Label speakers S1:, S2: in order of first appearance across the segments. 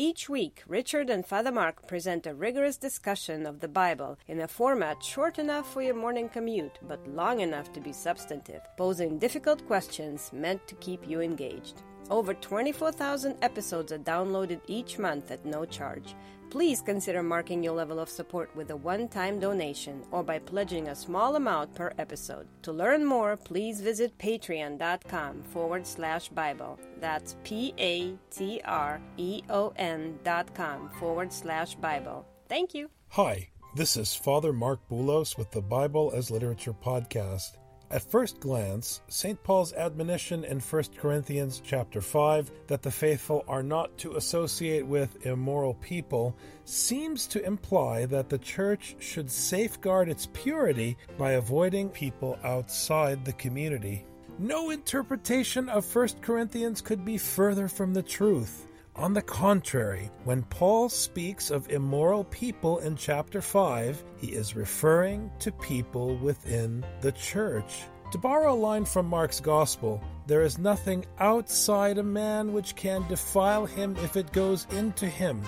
S1: Each week, Richard and Father Marc present a rigorous discussion of the Bible in a format short enough for your morning commute, but long enough to be substantive, posing difficult questions meant to keep you engaged. Over 24,000 episodes are downloaded each month at no charge. Please consider marking your level of support with a one time donation or by pledging a small amount per episode. To learn more, please visit patreon.com forward slash Bible. That's P A T R E O N dot com forward slash Bible. Thank you.
S2: Hi, this is Father Marc Boulos with the Bible as Literature podcast. At first glance, St. Paul's admonition in 1 Corinthians chapter 5 that the faithful are not to associate with immoral people seems to imply that the church should safeguard its purity by avoiding people outside the community. No interpretation of 1 Corinthians could be further from the truth. On the contrary, when Paul speaks of immoral people in chapter 5, he is referring to people within the church. To borrow a line from Mark's Gospel, there is nothing outside a man which can defile him if it goes into him,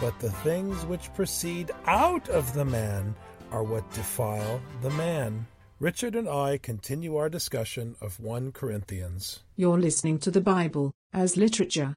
S2: but the things which proceed out of the man are what defile the man. Richard and I continue our discussion of 1 Corinthians.
S3: You're listening to the Bible as literature.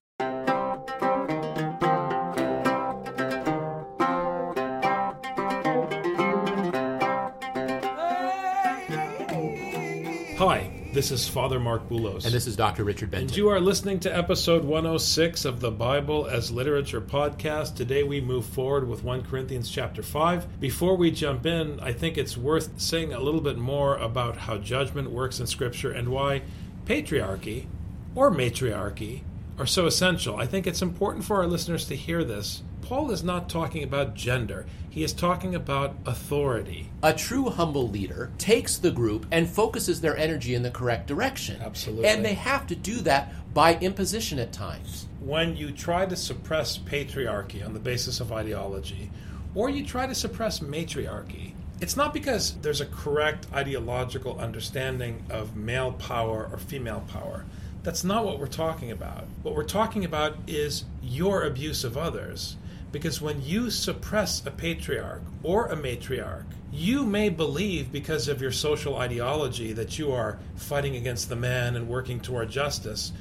S2: Hi, this is Father Marc Boulos.
S4: And this is Dr. Richard Benton.
S2: And you are listening to episode 106 of the Bible as Literature podcast. Today we move forward with 1 Corinthians chapter 5. Before we jump in, I think it's worth saying a little bit more about how judgment works in Scripture and why patriarchy or matriarchy are so essential. I think it's important for our listeners to hear this. Paul is not talking about gender, he is talking about authority.
S4: A true humble leader takes the group and focuses their energy in the correct direction.
S2: Absolutely.
S4: And they have to do that by imposition at times.
S2: When you try to suppress patriarchy on the basis of ideology, or you try to suppress matriarchy, it's not because there's a correct ideological understanding of male power or female power. That's not what we're talking about. What we're talking about is your abuse of others. Because when you suppress a patriarch or a matriarch, you may believe because of your social ideology that you are fighting against the man and working toward justice.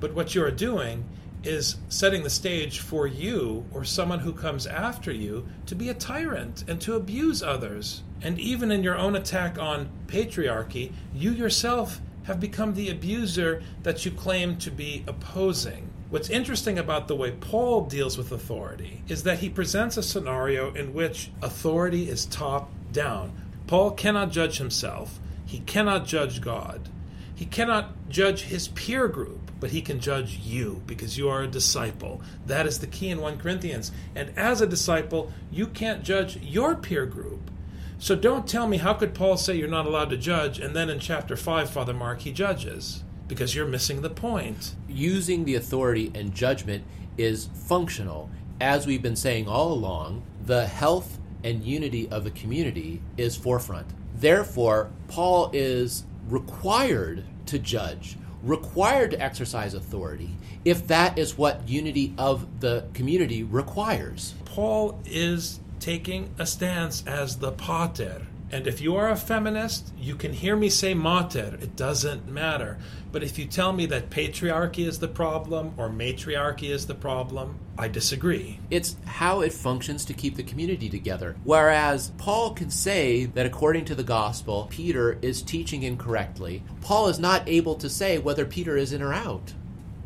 S2: But what you are doing is setting the stage for you or someone who comes after you to be a tyrant and to abuse others. And even in your own attack on patriarchy, you yourself have become the abuser that you claim to be opposing. What's interesting about the way Paul deals with authority is that he presents a scenario in which authority is top down. Paul cannot judge himself, he cannot judge God, he cannot judge his peer group, but he can judge you because you are a disciple. That is the key in 1 Corinthians. And as a disciple, you can't judge your peer group. So don't tell me how could Paul say you're not allowed to judge and then in chapter 5 Father Marc he judges because you're missing the point.
S4: Using the authority and judgment is functional. As we've been saying all along, the health and unity of a community is forefront. Therefore, Paul is required to judge, required to exercise authority, if that is what unity of the community requires.
S2: Paul is taking a stance as the pater. And if you are a feminist, you can hear me say mater, it doesn't matter. But if you tell me that patriarchy is the problem or matriarchy is the problem, I disagree.
S4: It's how it functions to keep the community together. Whereas Paul can say that according to the gospel, Peter is teaching incorrectly, Paul is not able to say whether Peter is in or out.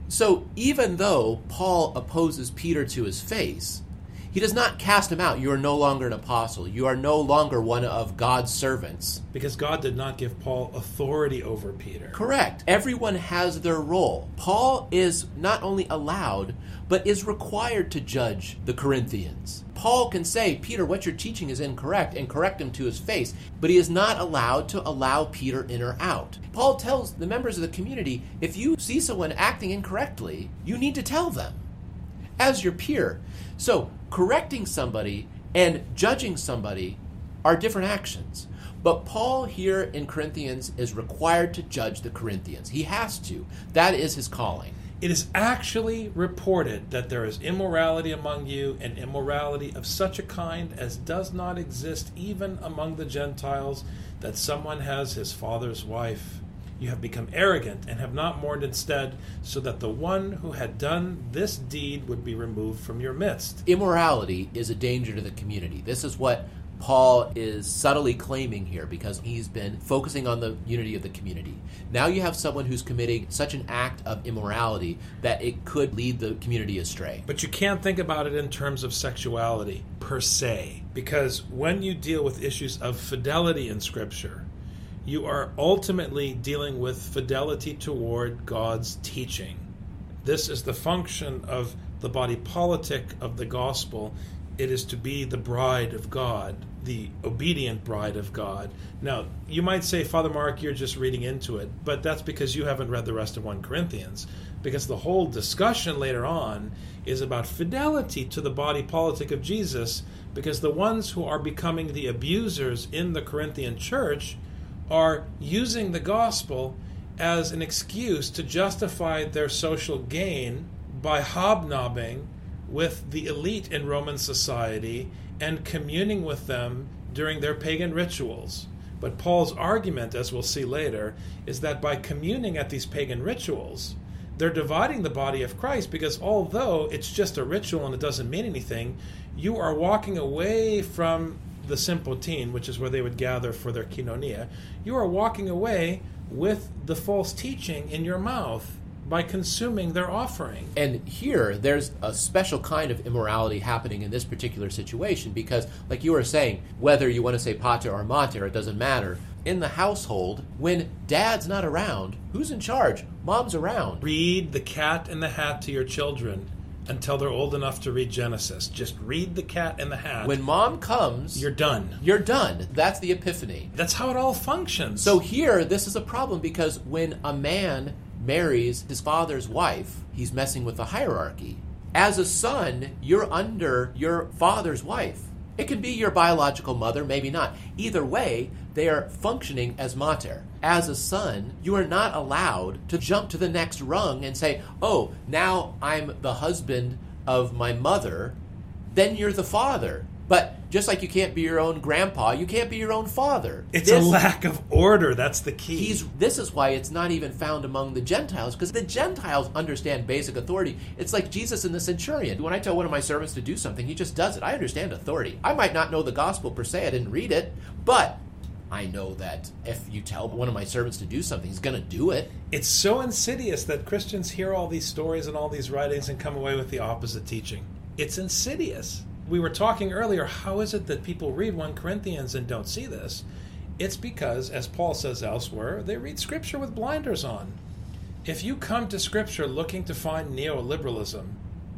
S4: So even though Paul opposes Peter to his face, he does not cast him out. You are no longer an apostle. You are no longer one of God's servants.
S2: Because God did not give Paul authority over Peter.
S4: Correct. Everyone has their role. Paul is not only allowed, but is required to judge the Corinthians. Paul can say, Peter, what you're teaching is incorrect, and correct him to his face, but he is not allowed to allow Peter in or out. Paul tells the members of the community if you see someone acting incorrectly, you need to tell them as your peer. So, correcting somebody and judging somebody are different actions. But Paul here in Corinthians is required to judge the Corinthians. He has to. That is his calling.
S2: It is actually reported that there is immorality among you, and immorality of such a kind as does not exist even among the Gentiles, that someone has his father's wife. You have become arrogant and have not mourned instead, so that the one who had done this deed would be removed from your midst.
S4: Immorality is a danger to the community. This is what Paul is subtly claiming here because he's been focusing on the unity of the community. Now you have someone who's committing such an act of immorality that it could lead the community astray.
S2: But you can't think about it in terms of sexuality per se, because when you deal with issues of fidelity in Scripture, you are ultimately dealing with fidelity toward God's teaching. This is the function of the body politic of the gospel. It is to be the bride of God, the obedient bride of God. Now, you might say, Father Marc, you're just reading into it, but that's because you haven't read the rest of 1 Corinthians. Because the whole discussion later on is about fidelity to the body politic of Jesus, because the ones who are becoming the abusers in the Corinthian church are using the gospel as an excuse to justify their social gain by hobnobbing with the elite in Roman society and communing with them during their pagan rituals. But Paul's argument, as we'll see later, is that by communing at these pagan rituals, they're dividing the body of Christ because although it's just a ritual and it doesn't mean anything, you are walking away from the Sympotin, which is where they would gather for their koinonia, you are walking away with the false teaching in your mouth by consuming their offering.
S4: And here, there's a special kind of immorality happening in this particular situation because, like you were saying, whether you want to say pater or mater, it doesn't matter. In the household, when dad's not around, who's in charge? Mom's around.
S2: Read The Cat in the Hat to your children until they're old enough to read Genesis. Just read The Cat in the Hat.
S4: When mom comes,
S2: you're done.
S4: You're done. That's the epiphany.
S2: That's how it all functions.
S4: So here, this is a problem because when a man marries his father's wife, he's messing with the hierarchy. As a son, you're under your father's wife. It can be your biological mother, maybe not. Either way, they are functioning as mater. As a son, you are not allowed to jump to the next rung and say, oh, now I'm the husband of my mother, then you're the father. But just like you can't be your own grandpa, you can't be your own father.
S2: It's this, a lack of order. That's the key.
S4: He's, this is why it's not even found among the Gentiles, because the Gentiles understand basic authority. It's like Jesus and the centurion. When I tell one of my servants to do something, he just does it. I understand authority. I might not know the gospel per se, I didn't read it, but I know that if you tell one of my servants to do something, he's going to do it.
S2: It's so insidious that Christians hear all these stories and all these writings and come away with the opposite teaching. It's insidious we were talking earlier, how is it that people read 1 Corinthians and don't see this? It's because, as Paul says elsewhere, they read Scripture with blinders on. If you come to Scripture looking to find neoliberalism,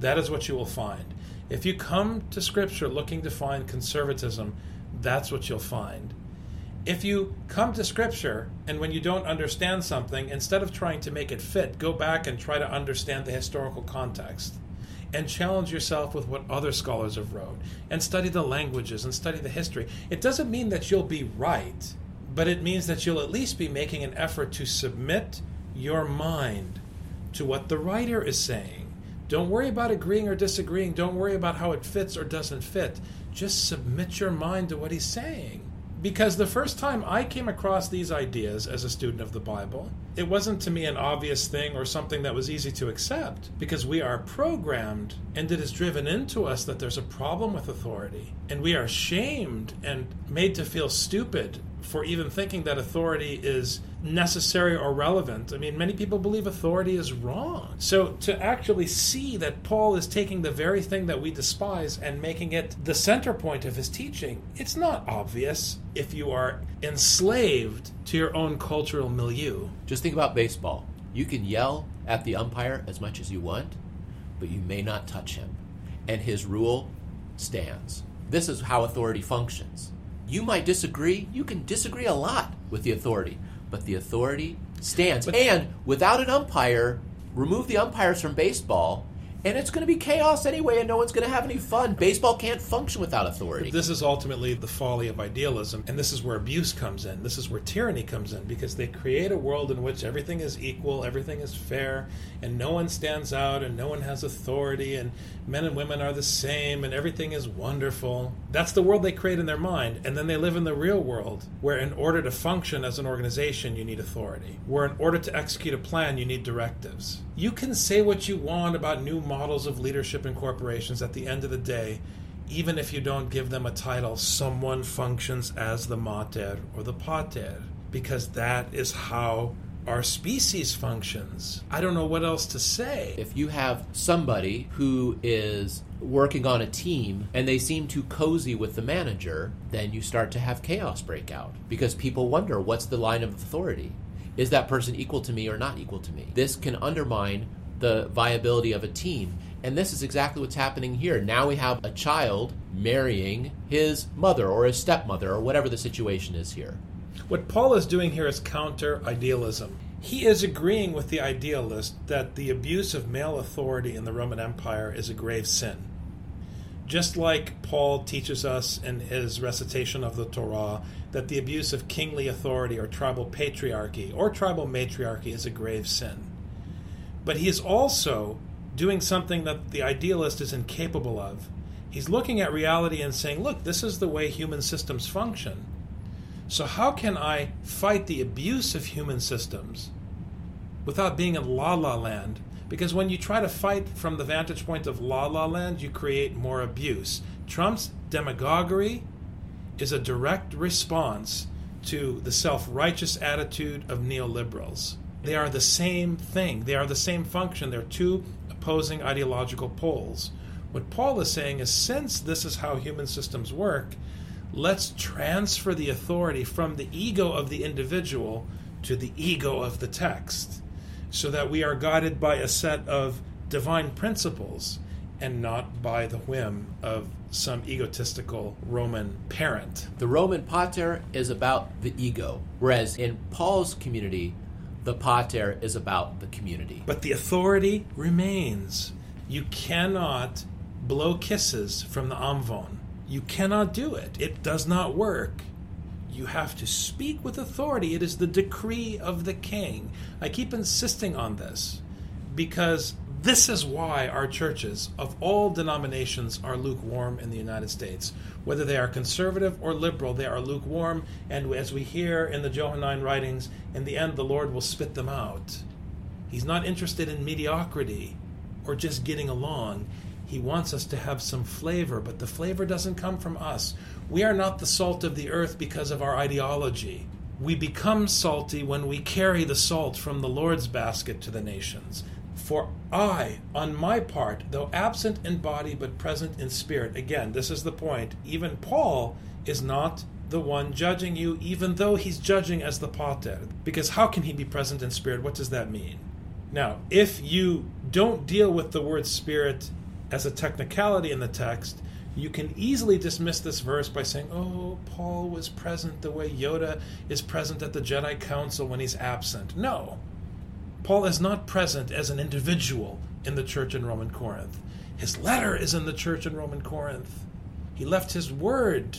S2: that is what you will find. If you come to Scripture looking to find conservatism, that's what you'll find. If you come to Scripture and when you don't understand something, instead of trying to make it fit, go back and try to understand the historical context and challenge yourself with what other scholars have wrote and study the languages and study the history. It doesn't mean that you'll be right, but it means that you'll at least be making an effort to submit your mind to what the writer is saying. Don't worry about agreeing or disagreeing. Don't worry about how it fits or doesn't fit. Just submit your mind to what he's saying. Because the first time I came across these ideas as a student of the Bible, it wasn't to me an obvious thing or something that was easy to accept because we are programmed and it is driven into us that there's a problem with authority. And we are shamed and made to feel stupid for even thinking that authority is necessary or relevant. I mean, many people believe authority is wrong. So to actually see that Paul is taking the very thing that we despise and making it the center point of his teaching, it's not obvious if you are enslaved to your own cultural milieu.
S4: Just think about baseball. You can yell at the umpire as much as you want, but you may not touch him. And his rule stands. This is how authority functions. You might disagree. You can disagree a lot with the authority, but the authority stands. But, and without an umpire, remove the umpires from baseball, And it's going to be chaos anyway, and no one's going to have any fun. Baseball can't function without authority.
S2: This is ultimately the folly of idealism, and this is where abuse comes in. This is where tyranny comes in, because they create a world in which everything is equal, everything is fair, and no one stands out, and no one has authority, and men and women are the same, and everything is wonderful. That's the world they create in their mind, and then they live in the real world, where in order to function as an organization, you need authority. Where in order to execute a plan, you need directives. You can say what you want about new models of leadership in corporations at the end of the day, even if you don't give them a title, someone functions as the mater or the pater, because that is how our species functions. I don't know what else to say.
S4: If you have somebody who is working on a team and they seem too cozy with the manager, then you start to have chaos break out because people wonder what's the line of authority? Is that person equal to me or not equal to me? This can undermine the viability of a team. And this is exactly what's happening here. Now we have a child marrying his mother or his stepmother or whatever the situation is here.
S2: What Paul is doing here is counter idealism. He is agreeing with the idealist that the abuse of male authority in the Roman Empire is a grave sin. Just like Paul teaches us in his recitation of the Torah that the abuse of kingly authority or tribal patriarchy or tribal matriarchy is a grave sin. But he is also doing something that the idealist is incapable of. He's looking at reality and saying, look, this is the way human systems function. So, how can I fight the abuse of human systems without being in la la land? Because when you try to fight from the vantage point of la la land, you create more abuse. Trump's demagoguery is a direct response to the self righteous attitude of neoliberals. They are the same thing, they are the same function. They're two opposing ideological poles. What Paul is saying is since this is how human systems work, let's transfer the authority from the ego of the individual to the ego of the text so that we are guided by a set of divine principles and not by the whim of some egotistical Roman parent.
S4: The Roman pater is about the ego, whereas in Paul's community, the pater is about the community.
S2: But the authority remains. You cannot blow kisses from the amvon. You cannot do it. It does not work. You have to speak with authority. It is the decree of the king. I keep insisting on this because this is why our churches of all denominations are lukewarm in the United States. Whether they are conservative or liberal, they are lukewarm, and as we hear in the Johannine writings, in the end the Lord will spit them out. He's not interested in mediocrity or just getting along. He wants us to have some flavor, but the flavor doesn't come from us. We are not the salt of the earth because of our ideology. We become salty when we carry the salt from the Lord's basket to the nations. For I, on my part, though absent in body but present in spirit, again, this is the point, even Paul is not the one judging you, even though he's judging as the pater. Because how can he be present in spirit? What does that mean? Now, if you don't deal with the word spirit as a technicality in the text, you can easily dismiss this verse by saying, oh, Paul was present the way Yoda is present at the Jedi Council when he's absent. No. Paul is not present as an individual in the church in Roman Corinth. His letter is in the church in Roman Corinth. He left his word.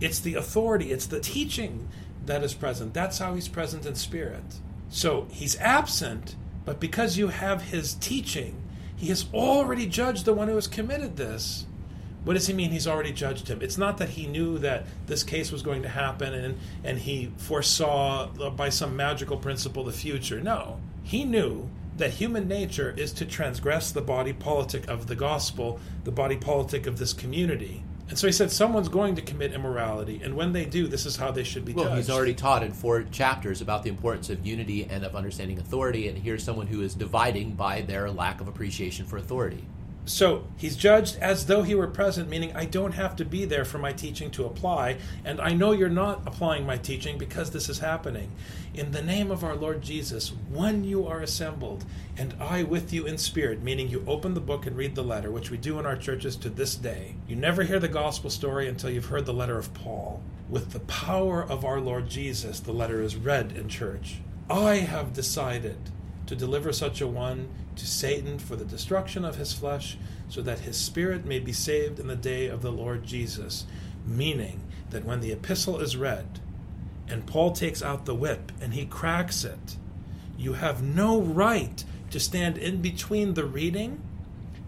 S2: It's the authority, it's the teaching that is present. That's how he's present in spirit. So he's absent, but because you have his teaching, he has already judged the one who has committed this. What does he mean he's already judged him? It's not that he knew that this case was going to happen and, and he foresaw by some magical principle the future. No. He knew that human nature is to transgress the body politic of the gospel, the body politic of this community. And so he said, someone's going to commit immorality, and when they do, this is how they should be
S4: well,
S2: judged.
S4: he's already taught in four chapters about the importance of unity and of understanding authority, and here's someone who is dividing by their lack of appreciation for authority.
S2: So he's judged as though he were present, meaning I don't have to be there for my teaching to apply, and I know you're not applying my teaching because this is happening. In the name of our Lord Jesus, when you are assembled, and I with you in spirit, meaning you open the book and read the letter, which we do in our churches to this day. You never hear the gospel story until you've heard the letter of Paul. With the power of our Lord Jesus, the letter is read in church. I have decided to deliver such a one to Satan for the destruction of his flesh, so that his spirit may be saved in the day of the Lord Jesus. Meaning that when the epistle is read, and Paul takes out the whip and he cracks it, you have no right to stand in between the reading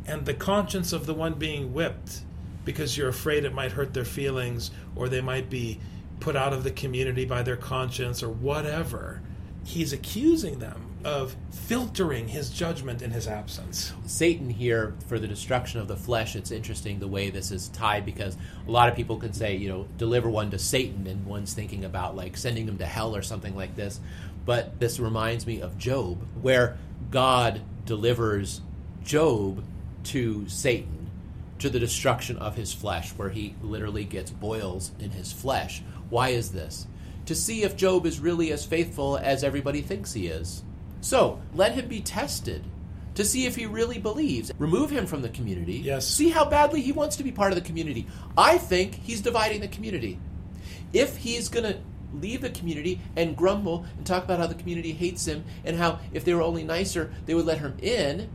S2: and the conscience of the one being whipped because you're afraid it might hurt their feelings or they might be put out of the community by their conscience or whatever. He's accusing them of filtering his judgment in his absence.
S4: Satan here for the destruction of the flesh, it's interesting the way this is tied because a lot of people could say, you know, deliver one to Satan, and one's thinking about like sending them to hell or something like this. But this reminds me of Job, where God delivers Job to Satan, to the destruction of his flesh, where he literally gets boils in his flesh. Why is this? To see if Job is really as faithful as everybody thinks he is. So, let him be tested to see if he really believes. Remove him from the community.
S2: Yes.
S4: See how badly he wants to be part of the community. I think he's dividing the community. If he's going to leave the community and grumble and talk about how the community hates him and how if they were only nicer, they would let him in,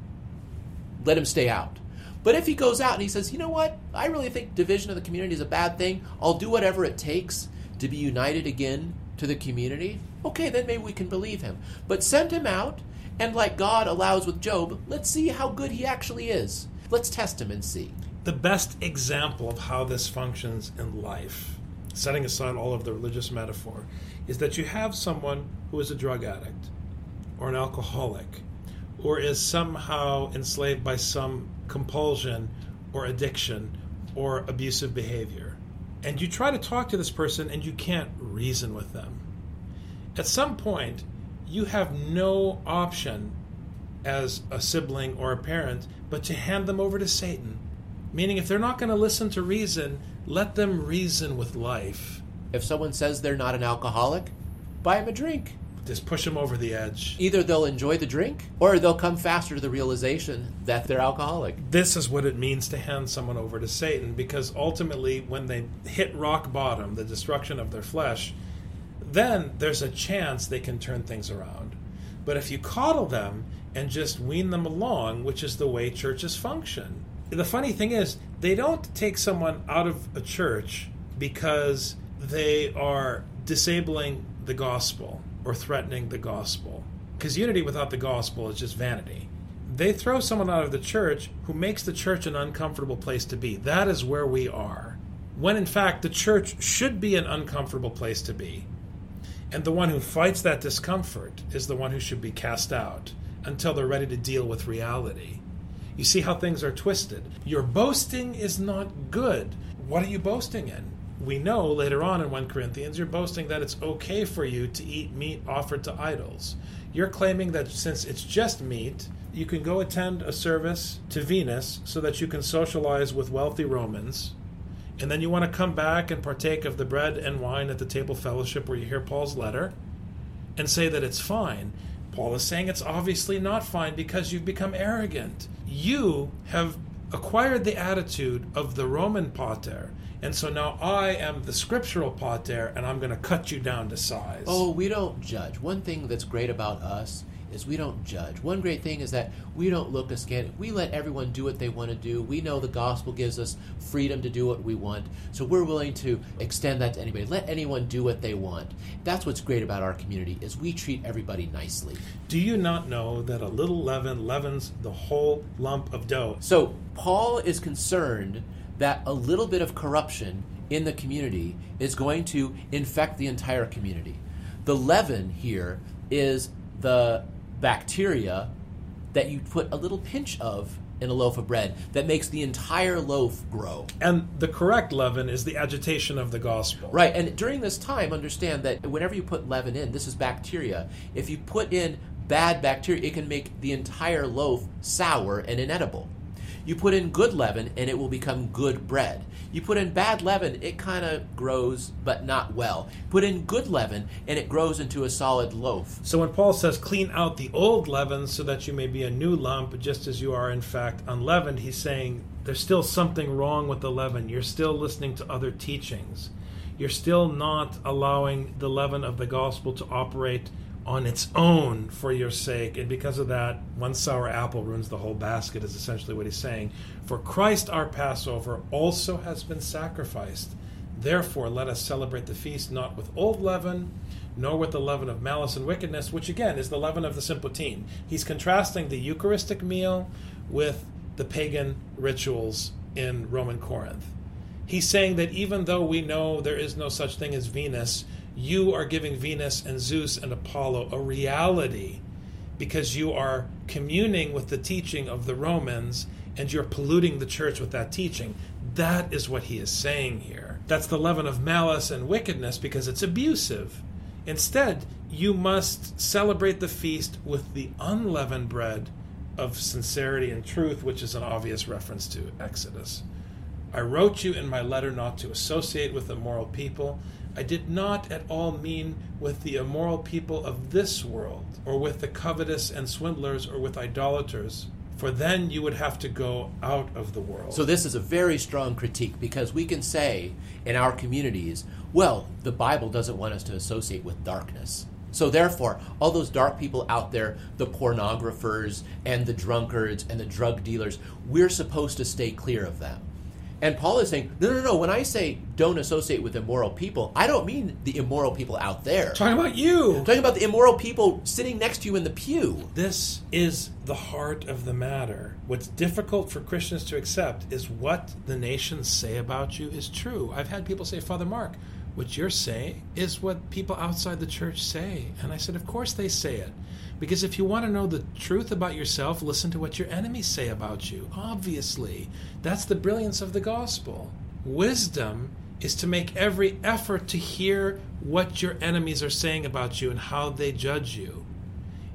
S4: let him stay out. But if he goes out and he says, you know what, I really think division of the community is a bad thing, I'll do whatever it takes to be united again to the community, okay, then maybe we can believe him. But send him out, and like God allows with Job, let's see how good he actually is. Let's test him and see.
S2: The best example of how this functions in life, setting aside all of the religious metaphor, is that you have someone who is a drug addict or an alcoholic or is somehow enslaved by some compulsion or addiction or abusive behavior. And you try to talk to this person and you can't reason with them. At some point, you have no option as a sibling or a parent but to hand them over to Satan. Meaning, if they're not going to listen to reason, let them reason with life.
S4: If someone says they're not an alcoholic, buy them a drink.
S2: Just push them over the edge.
S4: Either they'll enjoy the drink or they'll come faster to the realization that they're alcoholic.
S2: This is what it means to hand someone over to Satan because ultimately, when they hit rock bottom, the destruction of their flesh, then there's a chance they can turn things around. But if you coddle them and just wean them along, which is the way churches function, the funny thing is, they don't take someone out of a church because they are disabling the gospel or threatening the gospel. Because unity without the gospel is just vanity. They throw someone out of the church who makes the church an uncomfortable place to be. That is where we are. When in fact, the church should be an uncomfortable place to be. And the one who fights that discomfort is the one who should be cast out until they're ready to deal with reality. You see how things are twisted. Your boasting is not good. What are you boasting in? We know later on in 1 Corinthians, you're boasting that it's okay for you to eat meat offered to idols. You're claiming that since it's just meat, you can go attend a service to Venus so that you can socialize with wealthy Romans. And then you want to come back and partake of the bread and wine at the table fellowship where you hear Paul's letter and say that it's fine. Paul is saying it's obviously not fine because you've become arrogant. You have acquired the attitude of the Roman pater, and so now I am the scriptural pater, and I'm going to cut you down to size.
S4: Oh, we don't judge. One thing that's great about us is we don't judge. One great thing is that we don't look askance. We let everyone do what they want to do. We know the gospel gives us freedom to do what we want, so we're willing to extend that to anybody. Let anyone do what they want. That's what's great about our community is we treat everybody nicely.
S2: Do you not know that a little leaven leavens the whole lump of dough?
S4: So Paul is concerned that a little bit of corruption in the community is going to infect the entire community. The leaven here is the bacteria that you put a little pinch of in a loaf of bread that makes the entire loaf grow.
S2: And the correct leaven is the agitation of the gospel.
S4: Right, and during this time, understand that whenever you put leaven in, this is bacteria. If you put in bad bacteria, it can make the entire loaf sour and inedible. You put in good leaven, and it will become good bread. You put in bad leaven, it kind of grows, but not well. Put in good leaven, and it grows into a solid loaf.
S2: So when Paul says, clean out the old leaven so that you may be a new lump, just as you are in fact unleavened, he's saying there's still something wrong with the leaven. You're still listening to other teachings. You're still not allowing the leaven of the gospel to operate on its own for your sake, and because of that, one sour apple ruins the whole basket, is essentially what he's saying. For Christ our Passover also has been sacrificed. Therefore, let us celebrate the feast not with old leaven, nor with the leaven of malice and wickedness, which again is the leaven of the simpleton. He's contrasting the Eucharistic meal with the pagan rituals in Roman Corinth. He's saying that even though we know there is no such thing as Venus, you are giving Venus and Zeus and Apollo a reality because you are communing with the teaching of the Romans and you're polluting the church with that teaching. That is what he is saying here. That's the leaven of malice and wickedness because it's abusive. Instead, you must celebrate the feast with the unleavened bread of sincerity and truth, which is an obvious reference to Exodus. I wrote you in my letter not to associate with immoral people. I did not at all mean with the immoral people of this world, or with the covetous and swindlers, or with idolaters, for then you would have to go out of the world.
S4: So, this is a very strong critique because we can say in our communities, well, the Bible doesn't want us to associate with darkness. So, therefore, all those dark people out there, the pornographers and the drunkards and the drug dealers, we're supposed to stay clear of them. And Paul is saying, no, no, no. When I say don't associate with immoral people, I don't mean the immoral people out there.
S2: talking about you.
S4: I'm talking about the immoral people sitting next to you in the pew.
S2: This is the heart of the matter. What's difficult for Christians to accept is what the nations say about you is true. I've had people say, Father Marc, what you're saying is what people outside the church say. And I said, Of course they say it. Because if you want to know the truth about yourself, listen to what your enemies say about you. Obviously, that's the brilliance of the gospel. Wisdom is to make every effort to hear what your enemies are saying about you and how they judge you.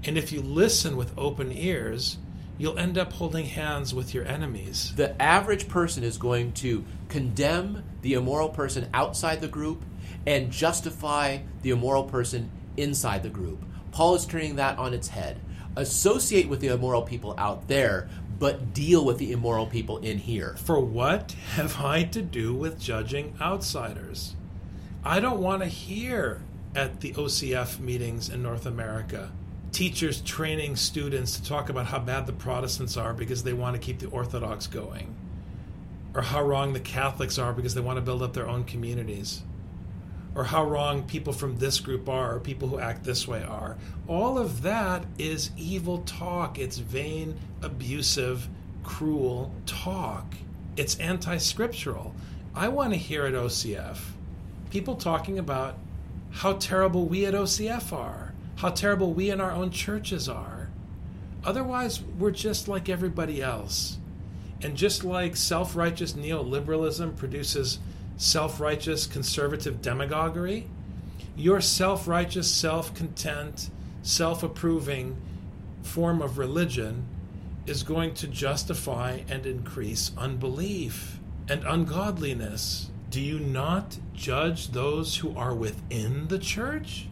S2: And if you listen with open ears, you'll end up holding hands with your enemies.
S4: The average person is going to condemn the immoral person outside the group and justify the immoral person inside the group. Paul is turning that on its head. Associate with the immoral people out there, but deal with the immoral people in here.
S2: For what have I to do with judging outsiders? I don't want to hear at the OCF meetings in North America teachers training students to talk about how bad the Protestants are because they want to keep the Orthodox going, or how wrong the Catholics are because they want to build up their own communities or how wrong people from this group are, or people who act this way are. All of that is evil talk. It's vain, abusive, cruel talk. It's anti scriptural. I want to hear at OCF people talking about how terrible we at OCF are, how terrible we in our own churches are. Otherwise, we're just like everybody else. And just like self righteous neoliberalism produces self righteous conservative demagoguery, your self righteous, self content, self approving form of religion is going to justify and increase unbelief and ungodliness. Do you not judge those who are within the church?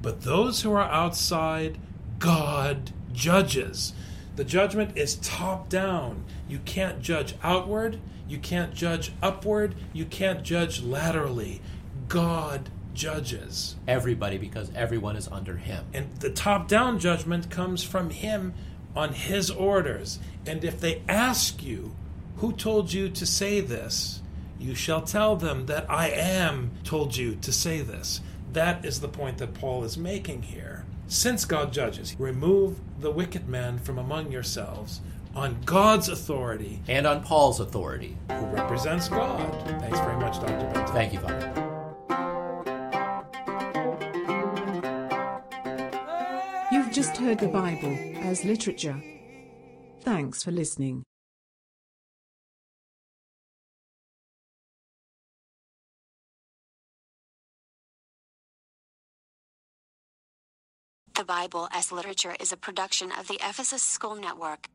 S2: But those who are outside, God judges. The judgment is top down. You can't judge outward, you can't judge upward, you can't judge laterally. God judges.
S4: Everybody, because everyone is under Him.
S2: And the top down judgment comes from Him on His orders. And if they ask you, Who told you to say this? you shall tell them that I am told you to say this. That is the point that Paul is making here. Since God judges, remove the wicked man from among yourselves on God's authority
S4: and on Paul's authority,
S2: who represents God. Thanks very much, Dr. Benton.
S4: Thank you, Father.
S3: You've just heard the Bible as literature. Thanks for listening.
S5: The Bible as Literature is a production of the Ephesus School Network.